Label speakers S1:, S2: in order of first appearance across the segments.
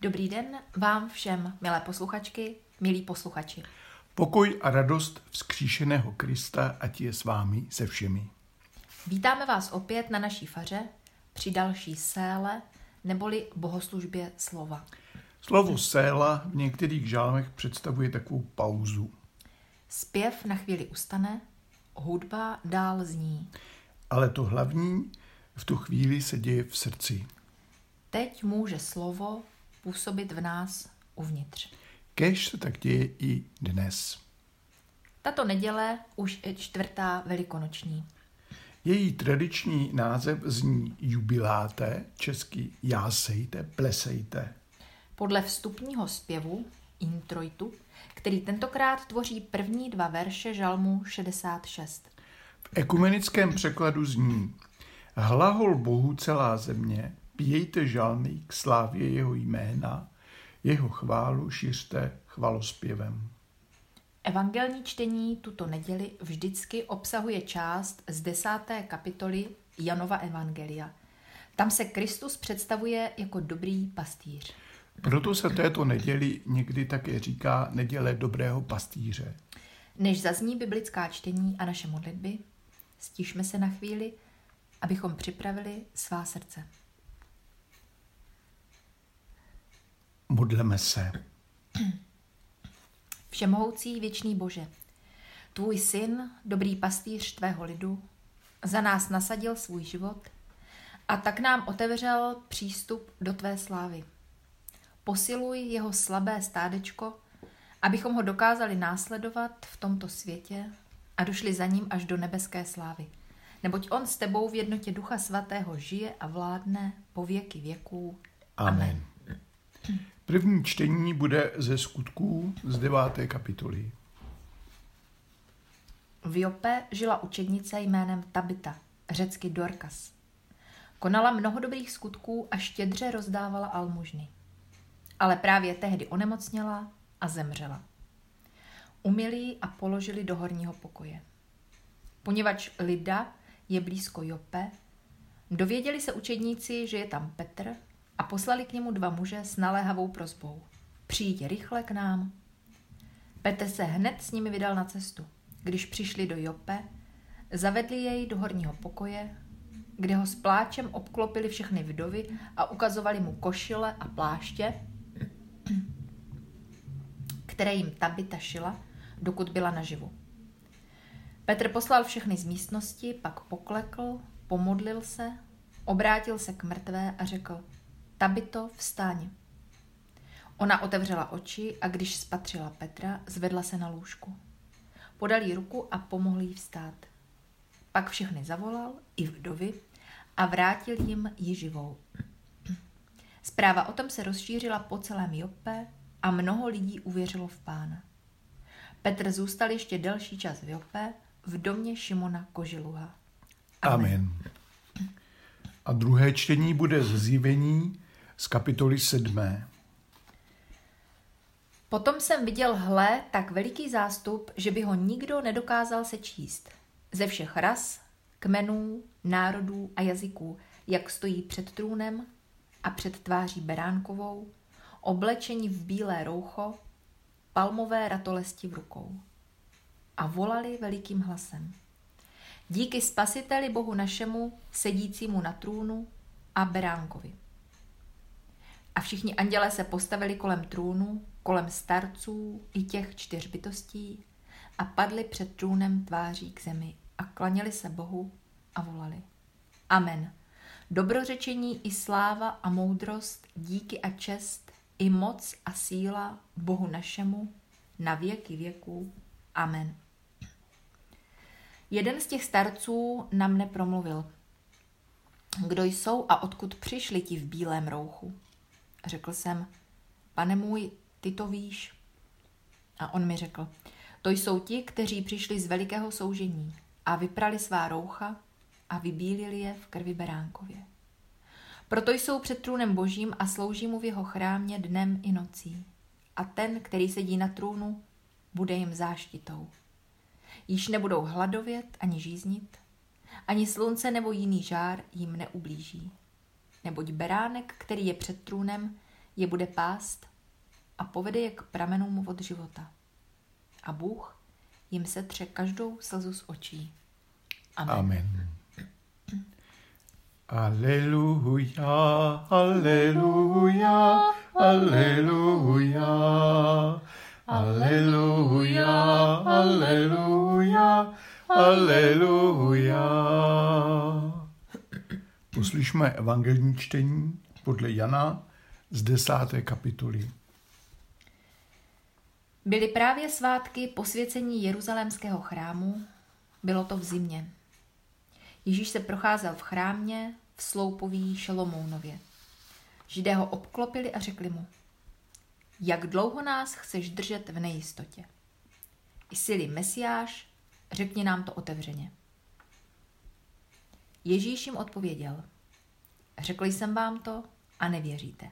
S1: Dobrý den vám všem, milé posluchačky, milí posluchači.
S2: Pokoj a radost vzkříšeného Krista, ať je s vámi se všemi.
S1: Vítáme vás opět na naší faře při další séle neboli bohoslužbě slova.
S2: Slovo séla v některých žálmech představuje takovou pauzu.
S1: Zpěv na chvíli ustane, hudba dál zní.
S2: Ale to hlavní v tu chvíli se děje v srdci.
S1: Teď může slovo působit v nás uvnitř.
S2: Kež se tak děje i dnes.
S1: Tato neděle už je čtvrtá velikonoční.
S2: Její tradiční název zní jubiláte, česky jásejte, plesejte.
S1: Podle vstupního zpěvu, introitu, který tentokrát tvoří první dva verše žalmu 66.
S2: V ekumenickém překladu zní Hlahol Bohu celá země, pějte žalmy k slávě jeho jména, jeho chválu šiřte chvalospěvem.
S1: Evangelní čtení tuto neděli vždycky obsahuje část z desáté kapitoly Janova Evangelia. Tam se Kristus představuje jako dobrý pastýř.
S2: Proto se této neděli někdy také říká neděle dobrého pastýře.
S1: Než zazní biblická čtení a naše modlitby, stišme se na chvíli, abychom připravili svá srdce.
S2: Modleme se.
S1: Všemohoucí věčný Bože, tvůj syn, dobrý pastýř tvého lidu, za nás nasadil svůj život a tak nám otevřel přístup do tvé slávy. Posiluj jeho slabé stádečko, abychom ho dokázali následovat v tomto světě a došli za ním až do nebeské slávy. Neboť on s tebou v jednotě Ducha Svatého žije a vládne po věky věků.
S2: Amen. Amen. První čtení bude ze skutků z deváté kapitoly.
S1: V Jope žila učednice jménem Tabita, řecky Dorkas. Konala mnoho dobrých skutků a štědře rozdávala almužny. Ale právě tehdy onemocněla a zemřela. Umili a položili do horního pokoje. Poněvadž Lida je blízko Jope, dověděli se učedníci, že je tam Petr a poslali k němu dva muže s naléhavou prozbou. Přijďte rychle k nám. Petr se hned s nimi vydal na cestu. Když přišli do Jope, zavedli jej do horního pokoje, kde ho s pláčem obklopili všechny vdovy a ukazovali mu košile a pláště, které jim Tabita šila, dokud byla naživu. Petr poslal všechny z místnosti, pak poklekl, pomodlil se, obrátil se k mrtvé a řekl – Tabito, vstáň. Ona otevřela oči a když spatřila Petra, zvedla se na lůžku. Podal jí ruku a pomohl jí vstát. Pak všechny zavolal, i vdovy, a vrátil jim ji živou. Zpráva o tom se rozšířila po celém Jope a mnoho lidí uvěřilo v pána. Petr zůstal ještě delší čas v Jope, v domě Šimona Kožiluha.
S2: Amen. Amen. A druhé čtení bude z zjevení z kapitoly 7.
S1: Potom jsem viděl hle tak veliký zástup, že by ho nikdo nedokázal sečíst. Ze všech ras, kmenů, národů a jazyků, jak stojí před trůnem a před tváří beránkovou, oblečení v bílé roucho, palmové ratolesti v rukou. A volali velikým hlasem. Díky spasiteli Bohu našemu, sedícímu na trůnu a beránkovi. A všichni anděle se postavili kolem trůnu, kolem starců i těch čtyř bytostí a padli před trůnem tváří k zemi a klaněli se Bohu a volali. Amen. Dobrořečení i sláva a moudrost, díky a čest, i moc a síla Bohu našemu na věky věků. Amen. Jeden z těch starců na mne promluvil. Kdo jsou a odkud přišli ti v bílém rouchu? Řekl jsem, pane můj, ty to víš. A on mi řekl, to jsou ti, kteří přišli z velikého soužení a vyprali svá roucha a vybílili je v krvi beránkově. Proto jsou před trůnem božím a slouží mu v jeho chrámě dnem i nocí. A ten, který sedí na trůnu, bude jim záštitou. Již nebudou hladovět ani žíznit, ani slunce nebo jiný žár jim neublíží neboť beránek, který je před trůnem, je bude pást a povede je k pramenům od života. A Bůh jim se tře každou slzu z očí. Amen.
S2: Amen. Aleluja, aleluja, aleluja, aleluja, aleluja, aleluja. Poslyšme evangelní čtení podle Jana z desáté kapitoly.
S1: Byly právě svátky posvěcení Jeruzalémského chrámu, bylo to v zimě. Ježíš se procházel v chrámě v sloupoví Šelomounově. Židé ho obklopili a řekli mu, jak dlouho nás chceš držet v nejistotě? Jsi-li Mesiáš, řekni nám to otevřeně. Ježíš jim odpověděl, řekl jsem vám to a nevěříte.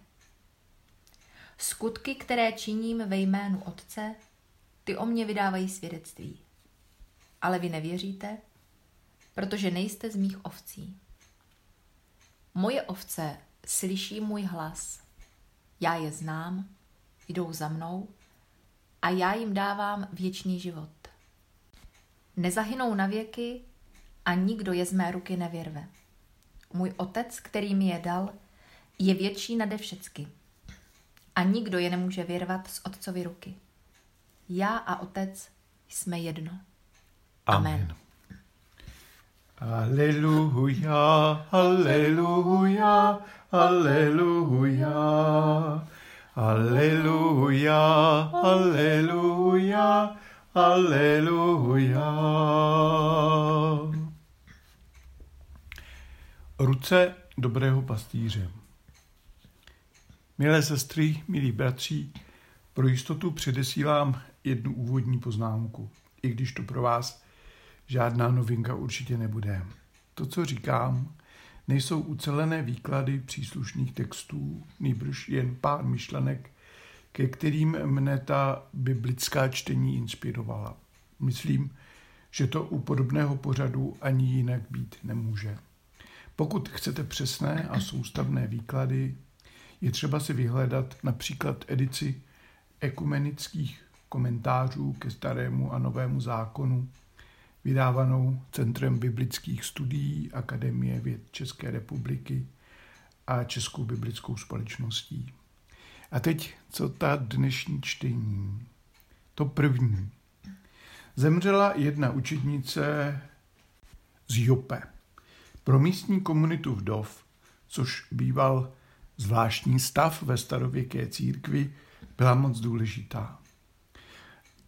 S1: Skutky, které činím ve jménu Otce, ty o mě vydávají svědectví. Ale vy nevěříte, protože nejste z mých ovcí. Moje ovce slyší můj hlas. Já je znám, jdou za mnou a já jim dávám věčný život. Nezahynou na věky a nikdo je z mé ruky nevyrve. Můj otec, který mi je dal, je větší nade všecky. A nikdo je nemůže vyrvat z otcovy ruky. Já a otec jsme jedno. Amen. Amen.
S2: Aleluja, aleluja, aleluja, aleluja, aleluja, aleluja. Ruce dobrého pastýře. Milé sestry, milí bratři, pro jistotu předesílám jednu úvodní poznámku, i když to pro vás žádná novinka určitě nebude. To, co říkám, nejsou ucelené výklady příslušných textů, nýbrž jen pár myšlenek, ke kterým mne ta biblická čtení inspirovala. Myslím, že to u podobného pořadu ani jinak být nemůže. Pokud chcete přesné a soustavné výklady, je třeba si vyhledat například edici ekumenických komentářů ke starému a novému zákonu, vydávanou Centrem biblických studií Akademie věd České republiky a Českou biblickou společností. A teď, co ta dnešní čtení? To první. Zemřela jedna učednice z Jope. Pro místní komunitu vdov, což býval zvláštní stav ve starověké církvi, byla moc důležitá.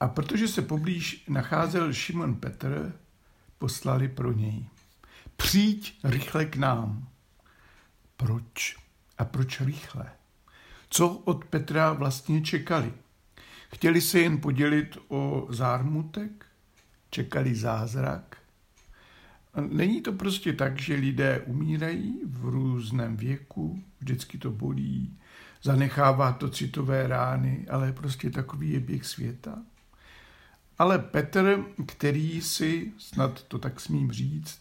S2: A protože se poblíž nacházel Šimon Petr, poslali pro něj. Přijď rychle k nám. Proč? A proč rychle? Co od Petra vlastně čekali? Chtěli se jen podělit o zármutek? Čekali zázrak? Není to prostě tak, že lidé umírají v různém věku, vždycky to bolí, zanechává to citové rány, ale prostě takový je běh světa? Ale Petr, který si, snad to tak smím říct,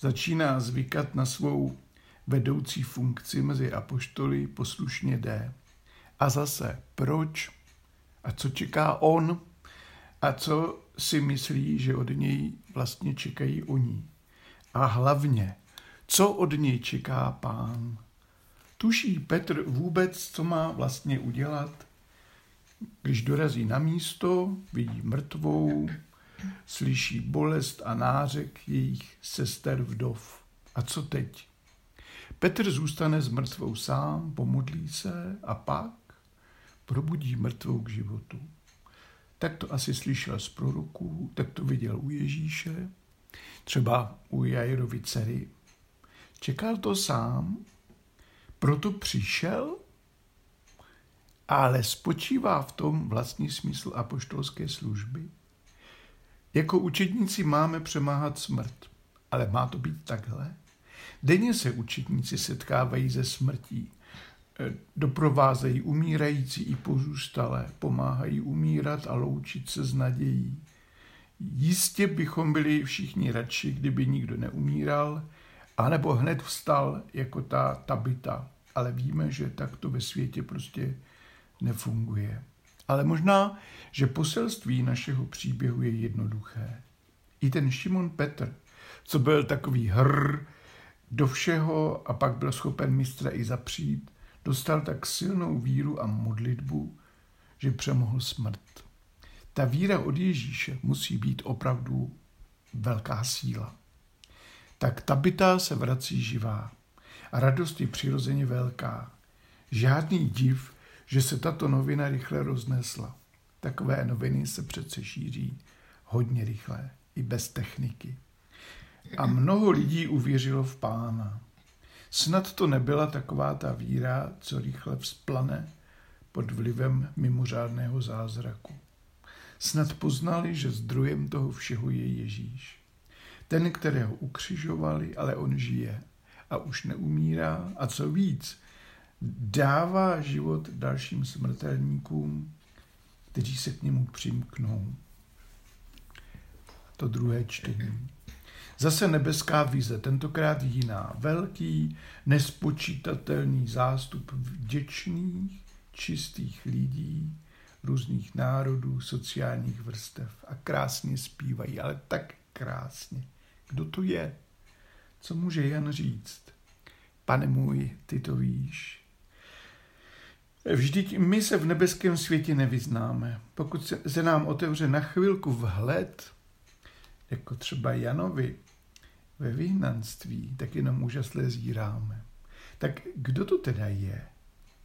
S2: začíná zvykat na svou vedoucí funkci mezi apoštoly, poslušně jde. A zase, proč? A co čeká on? A co si myslí, že od něj vlastně čekají oni? A hlavně, co od něj čeká pán? Tuší Petr vůbec, co má vlastně udělat? Když dorazí na místo, vidí mrtvou, slyší bolest a nářek jejich sester vdov. A co teď? Petr zůstane s mrtvou sám, pomodlí se a pak probudí mrtvou k životu. Tak to asi slyšel z proroků, tak to viděl u Ježíše, třeba u Jairovi dcery. Čekal to sám, proto přišel ale spočívá v tom vlastní smysl apoštolské služby. Jako učedníci máme přemáhat smrt, ale má to být takhle? Denně se učedníci setkávají ze smrtí, e, doprovázejí umírající i pozůstalé, pomáhají umírat a loučit se s nadějí. Jistě bychom byli všichni radši, kdyby nikdo neumíral, anebo hned vstal jako ta tabita ale víme, že tak to ve světě prostě nefunguje. Ale možná, že poselství našeho příběhu je jednoduché. I ten Šimon Petr, co byl takový hr do všeho a pak byl schopen mistra i zapřít, dostal tak silnou víru a modlitbu, že přemohl smrt. Ta víra od Ježíše musí být opravdu velká síla. Tak Tabita se vrací živá a radost je přirozeně velká. Žádný div, že se tato novina rychle roznesla. Takové noviny se přece šíří hodně rychle, i bez techniky. A mnoho lidí uvěřilo v pána. Snad to nebyla taková ta víra, co rychle vzplane pod vlivem mimořádného zázraku. Snad poznali, že zdrojem toho všeho je Ježíš. Ten, kterého ukřižovali, ale on žije a už neumírá a co víc, dává život dalším smrtelníkům, kteří se k němu přimknou. To druhé čtení. Zase nebeská vize, tentokrát jiná. Velký, nespočítatelný zástup vděčných, čistých lidí, různých národů, sociálních vrstev a krásně zpívají, ale tak krásně. Kdo to je? Co může Jan říct? Pane můj, ty to víš. Vždyť my se v nebeském světě nevyznáme. Pokud se nám otevře na chvilku vhled, jako třeba Janovi ve vyhnanství, tak jenom úžasle zíráme. Tak kdo to teda je?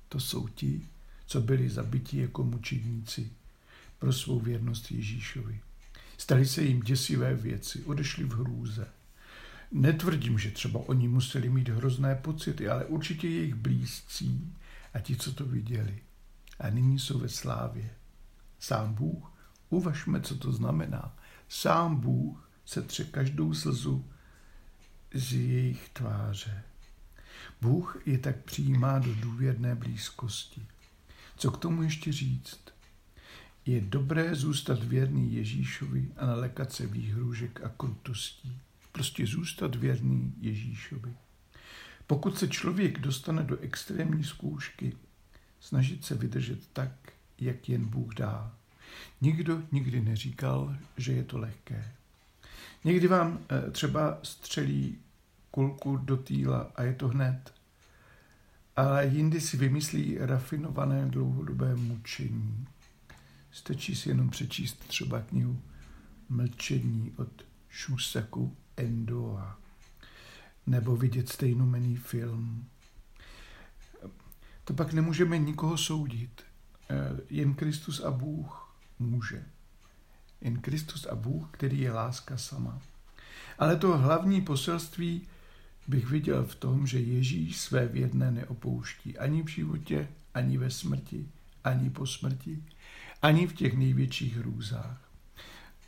S2: To jsou ti, co byli zabiti jako mučedníci pro svou věrnost Ježíšovi. Stali se jim děsivé věci, odešli v hrůze. Netvrdím, že třeba oni museli mít hrozné pocity, ale určitě jejich blízcí a ti, co to viděli. A nyní jsou ve slávě. Sám Bůh, uvažme, co to znamená. Sám Bůh se tře každou slzu z jejich tváře. Bůh je tak přijímá do důvěrné blízkosti. Co k tomu ještě říct? Je dobré zůstat věrný Ježíšovi a nalekat se výhružek a krutostí. Prostě zůstat věrný Ježíšovi. Pokud se člověk dostane do extrémní zkoušky, snažit se vydržet tak, jak jen Bůh dá. Nikdo nikdy neříkal, že je to lehké. Někdy vám eh, třeba střelí kulku do týla a je to hned. Ale jindy si vymyslí rafinované dlouhodobé mučení. Stačí si jenom přečíst třeba knihu Mlčení od Šusaku Endoa nebo vidět stejnomený film. To pak nemůžeme nikoho soudit. Eh, jen Kristus a Bůh může. Jen Kristus a Bůh, který je láska sama. Ale to hlavní poselství bych viděl v tom, že Ježíš své vědné neopouští ani v životě, ani ve smrti, ani po smrti, ani v těch největších hrůzách.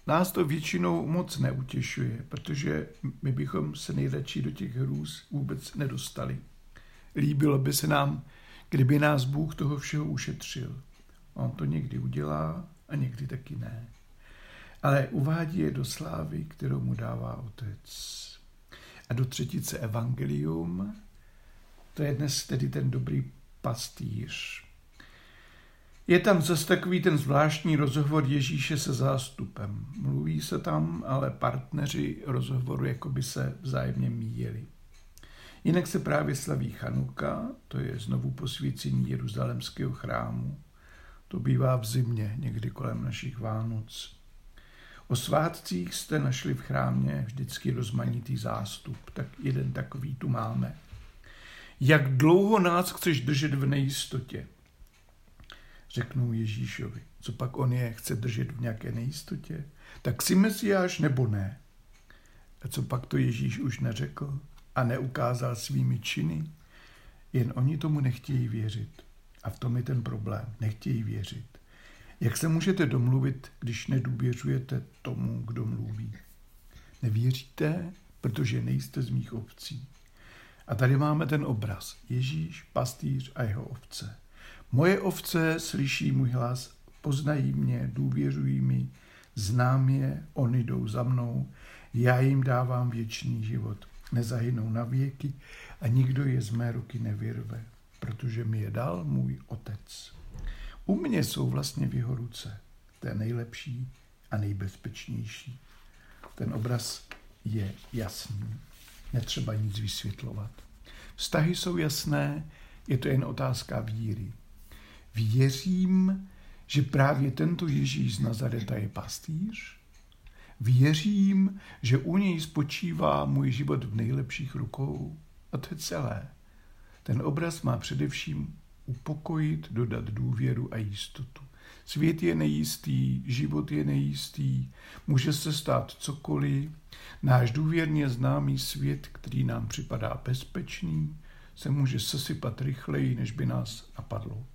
S2: Nás to většinou moc neutěšuje, protože my bychom se nejradši do těch hrůz vůbec nedostali. Líbilo by se nám, kdyby nás Bůh toho všeho ušetřil. On to někdy udělá a někdy taky ne. Ale uvádí je do slávy, kterou mu dává Otec. A do třetice Evangelium, to je dnes tedy ten dobrý pastýř. Je tam zase takový ten zvláštní rozhovor Ježíše se zástupem. Mluví se tam, ale partneři rozhovoru jako by se vzájemně míjeli. Jinak se právě slaví Chanuka, to je znovu posvícení Jeruzalemského chrámu. To bývá v zimě, někdy kolem našich Vánoc. O svátcích jste našli v chrámě vždycky rozmanitý zástup, tak jeden takový tu máme. Jak dlouho nás chceš držet v nejistotě? řeknou Ježíšovi. Co pak on je chce držet v nějaké nejistotě? Tak si Mesiáš nebo ne? A co pak to Ježíš už neřekl a neukázal svými činy? Jen oni tomu nechtějí věřit. A v tom je ten problém. Nechtějí věřit. Jak se můžete domluvit, když nedůvěřujete tomu, kdo mluví? Nevěříte, protože nejste z mých ovcí. A tady máme ten obraz. Ježíš, pastýř a jeho ovce. Moje ovce slyší můj hlas, poznají mě, důvěřují mi, znám je, oni jdou za mnou, já jim dávám věčný život. Nezahynou na věky a nikdo je z mé ruky nevyrve. protože mi je dal můj otec. U mě jsou vlastně v jeho ruce. To je nejlepší a nejbezpečnější. Ten obraz je jasný. Netřeba nic vysvětlovat. Vztahy jsou jasné, je to jen otázka víry. Věřím, že právě tento Ježíš z Nazareta je pastýř? Věřím, že u něj spočívá můj život v nejlepších rukou? A to je celé. Ten obraz má především upokojit, dodat důvěru a jistotu. Svět je nejistý, život je nejistý, může se stát cokoliv. Náš důvěrně známý svět, který nám připadá bezpečný, se může sesypat rychleji, než by nás napadlo.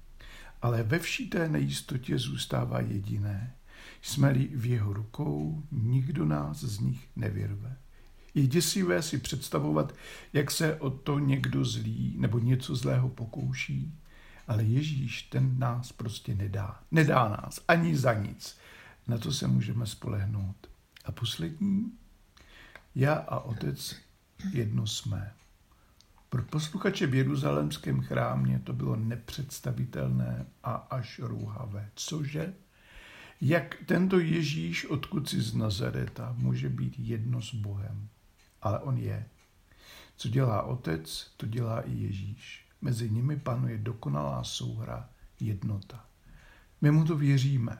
S2: Ale ve vší té nejistotě zůstává jediné. Jsme-li v jeho rukou, nikdo nás z nich nevyrve. Je děsivé si představovat, jak se o to někdo zlý nebo něco zlého pokouší, ale Ježíš ten nás prostě nedá. Nedá nás ani za nic. Na to se můžeme spolehnout. A poslední, já a otec jedno jsme. Pro posluchače v Jeruzalémském chrámě to bylo nepředstavitelné a až růhavé. Cože? Jak tento Ježíš, odkud si z Nazareta, může být jedno s Bohem? Ale on je. Co dělá otec, to dělá i Ježíš. Mezi nimi panuje dokonalá souhra, jednota. My mu to věříme.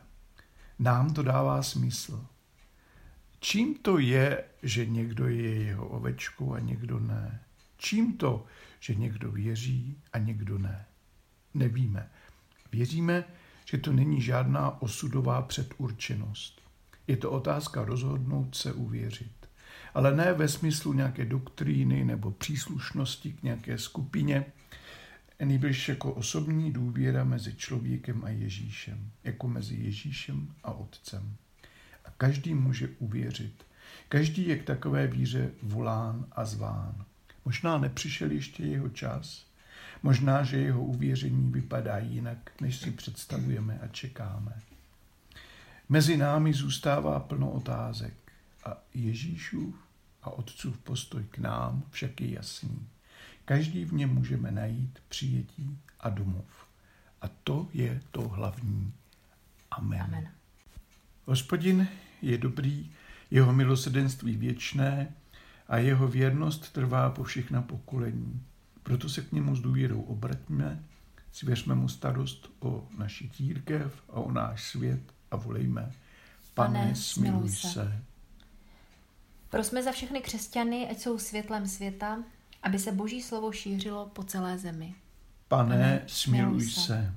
S2: Nám to dává smysl. Čím to je, že někdo je jeho ovečkou a někdo ne? Čím to, že někdo věří a někdo ne? Nevíme. Věříme, že to není žádná osudová předurčenost. Je to otázka rozhodnout se uvěřit. Ale ne ve smyslu nějaké doktríny nebo příslušnosti k nějaké skupině, nejbliž jako osobní důvěra mezi člověkem a Ježíšem, jako mezi Ježíšem a Otcem. A každý může uvěřit. Každý je k takové víře volán a zván. Možná nepřišel ještě jeho čas, možná, že jeho uvěření vypadá jinak, než si představujeme a čekáme. Mezi námi zůstává plno otázek a Ježíšův a Otcův postoj k nám však je jasný. Každý v něm můžeme najít přijetí a domov. A to je to hlavní. Amen. Amen. Hospodin je dobrý, jeho milosedenství věčné a jeho věrnost trvá po všechna pokolení. Proto se k němu s důvěrou obraťme, svěřme mu starost o naši církev a o náš svět a volejme. Pane, Pane smiluj se.
S1: Prosme za všechny křesťany, ať jsou světlem světa, aby se boží slovo šířilo po celé zemi.
S2: Pane, Pane smiluj se. se.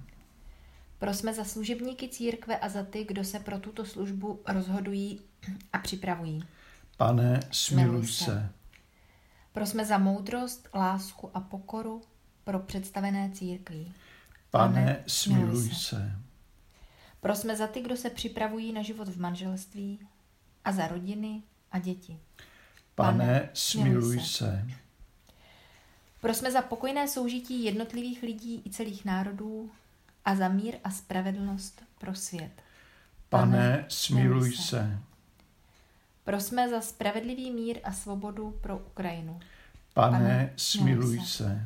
S1: Prosme za služebníky církve a za ty, kdo se pro tuto službu rozhodují a připravují.
S2: Pane, smiluj se. se.
S1: Prosme za moudrost, lásku a pokoru pro představené církví.
S2: Pane, Pane smiluj se. se.
S1: Prosme za ty, kdo se připravují na život v manželství a za rodiny a děti.
S2: Pane, Pane smiluj se. se.
S1: Prosme za pokojné soužití jednotlivých lidí i celých národů a za mír a spravedlnost pro svět.
S2: Pane, Pane smiluj se. se.
S1: Prosme za spravedlivý mír a svobodu pro Ukrajinu.
S2: Pane, Pane smiluj se. se.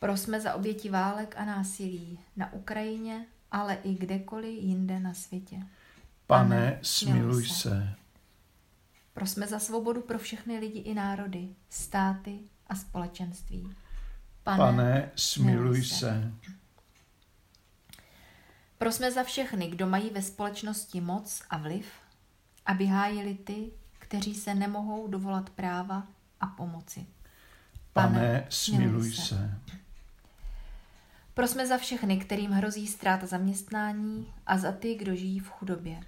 S1: Prosme za oběti válek a násilí na Ukrajině, ale i kdekoliv jinde na světě.
S2: Pane, Pane smiluj se. se.
S1: Prosme za svobodu pro všechny lidi i národy, státy a společenství.
S2: Pane, Pane smiluj se. se.
S1: Prosme za všechny, kdo mají ve společnosti moc a vliv, aby hájili ty, kteří se nemohou dovolat práva a pomoci.
S2: Pane, Pane smiluj se. se.
S1: Prosme za všechny, kterým hrozí ztráta zaměstnání a za ty, kdo žijí v chudobě.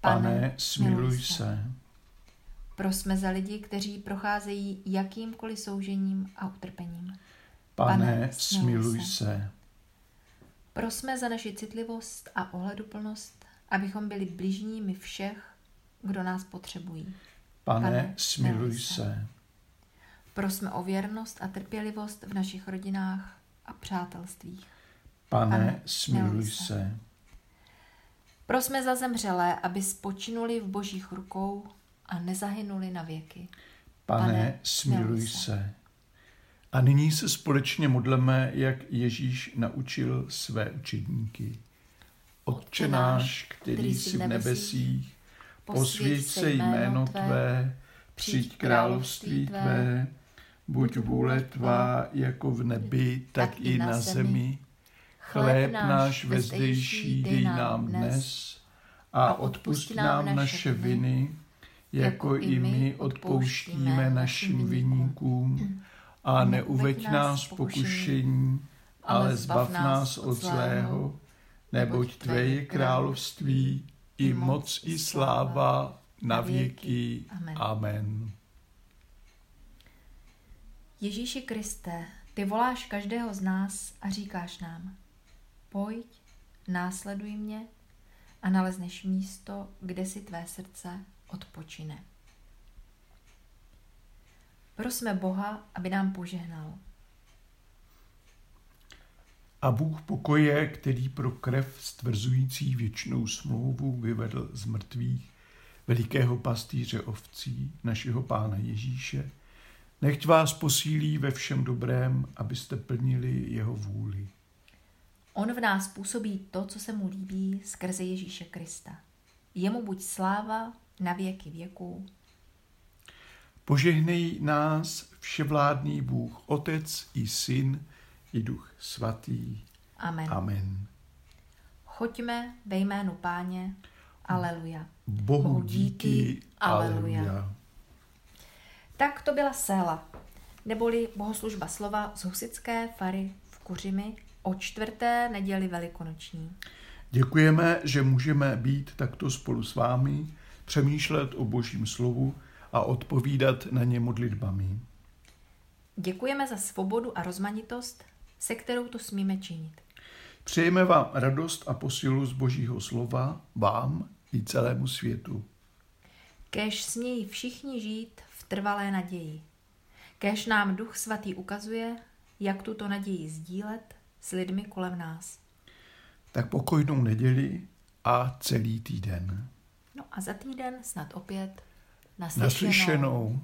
S2: Pane, Pane smiluj se. se.
S1: Prosme za lidi, kteří procházejí jakýmkoliv soužením a utrpením.
S2: Pane, Pane smiluj se. se.
S1: Prosme za naši citlivost a ohleduplnost, abychom byli bližními všech, kdo nás potřebují.
S2: Pane, Pane smiluj se. se.
S1: Prosme o věrnost a trpělivost v našich rodinách a přátelstvích.
S2: Pane, Pane smiluj se. se.
S1: Prosme za zemřelé, aby spočinuli v božích rukou a nezahynuli na věky.
S2: Pane, Pane smiluj se. se. A nyní se společně modleme, jak Ježíš naučil své učedníky. Otče náš, který jsi v nebesích, posvěť se jméno Tvé, přijď království Tvé, buď vůle Tvá jako v nebi, tak i na zemi. Chléb náš vezdejší dej nám dnes a odpust nám naše viny, jako i my odpouštíme našim viníkům. a neuveď nás pokušení, ale zbav nás od zlého, neboť Tvé je království, i moc, i sláva na věky. Amen.
S1: Ježíši Kriste, ty voláš každého z nás a říkáš nám, pojď, následuj mě a nalezneš místo, kde si tvé srdce odpočine. Prosme Boha, aby nám požehnal.
S2: A Bůh pokoje, který pro krev stvrzující věčnou smlouvu vyvedl z mrtvých velikého pastýře ovcí, našeho Pána Ježíše, nechť vás posílí ve všem dobrém, abyste plnili jeho vůli.
S1: On v nás působí to, co se mu líbí skrze Ježíše Krista. Jemu buď sláva na věky věků.
S2: Požehnej nás vševládný Bůh, Otec i Syn i Duch Svatý.
S1: Amen.
S2: Amen.
S1: Choďme ve jménu Páně. Aleluja.
S2: Bohu díky. Aleluja.
S1: Tak to byla Séla, neboli bohoslužba slova z Husické fary v Kuřimi o čtvrté neděli velikonoční.
S2: Děkujeme, že můžeme být takto spolu s vámi, přemýšlet o božím slovu a odpovídat na ně modlitbami.
S1: Děkujeme za svobodu a rozmanitost, se kterou to smíme činit.
S2: Přejeme vám radost a posilu z božího slova, vám i celému světu.
S1: Kéž smějí všichni žít v trvalé naději. Kéž nám Duch Svatý ukazuje, jak tuto naději sdílet s lidmi kolem nás.
S2: Tak pokojnou neděli a celý týden.
S1: A za týden snad opět naslyšenou.
S2: Naslyšenou.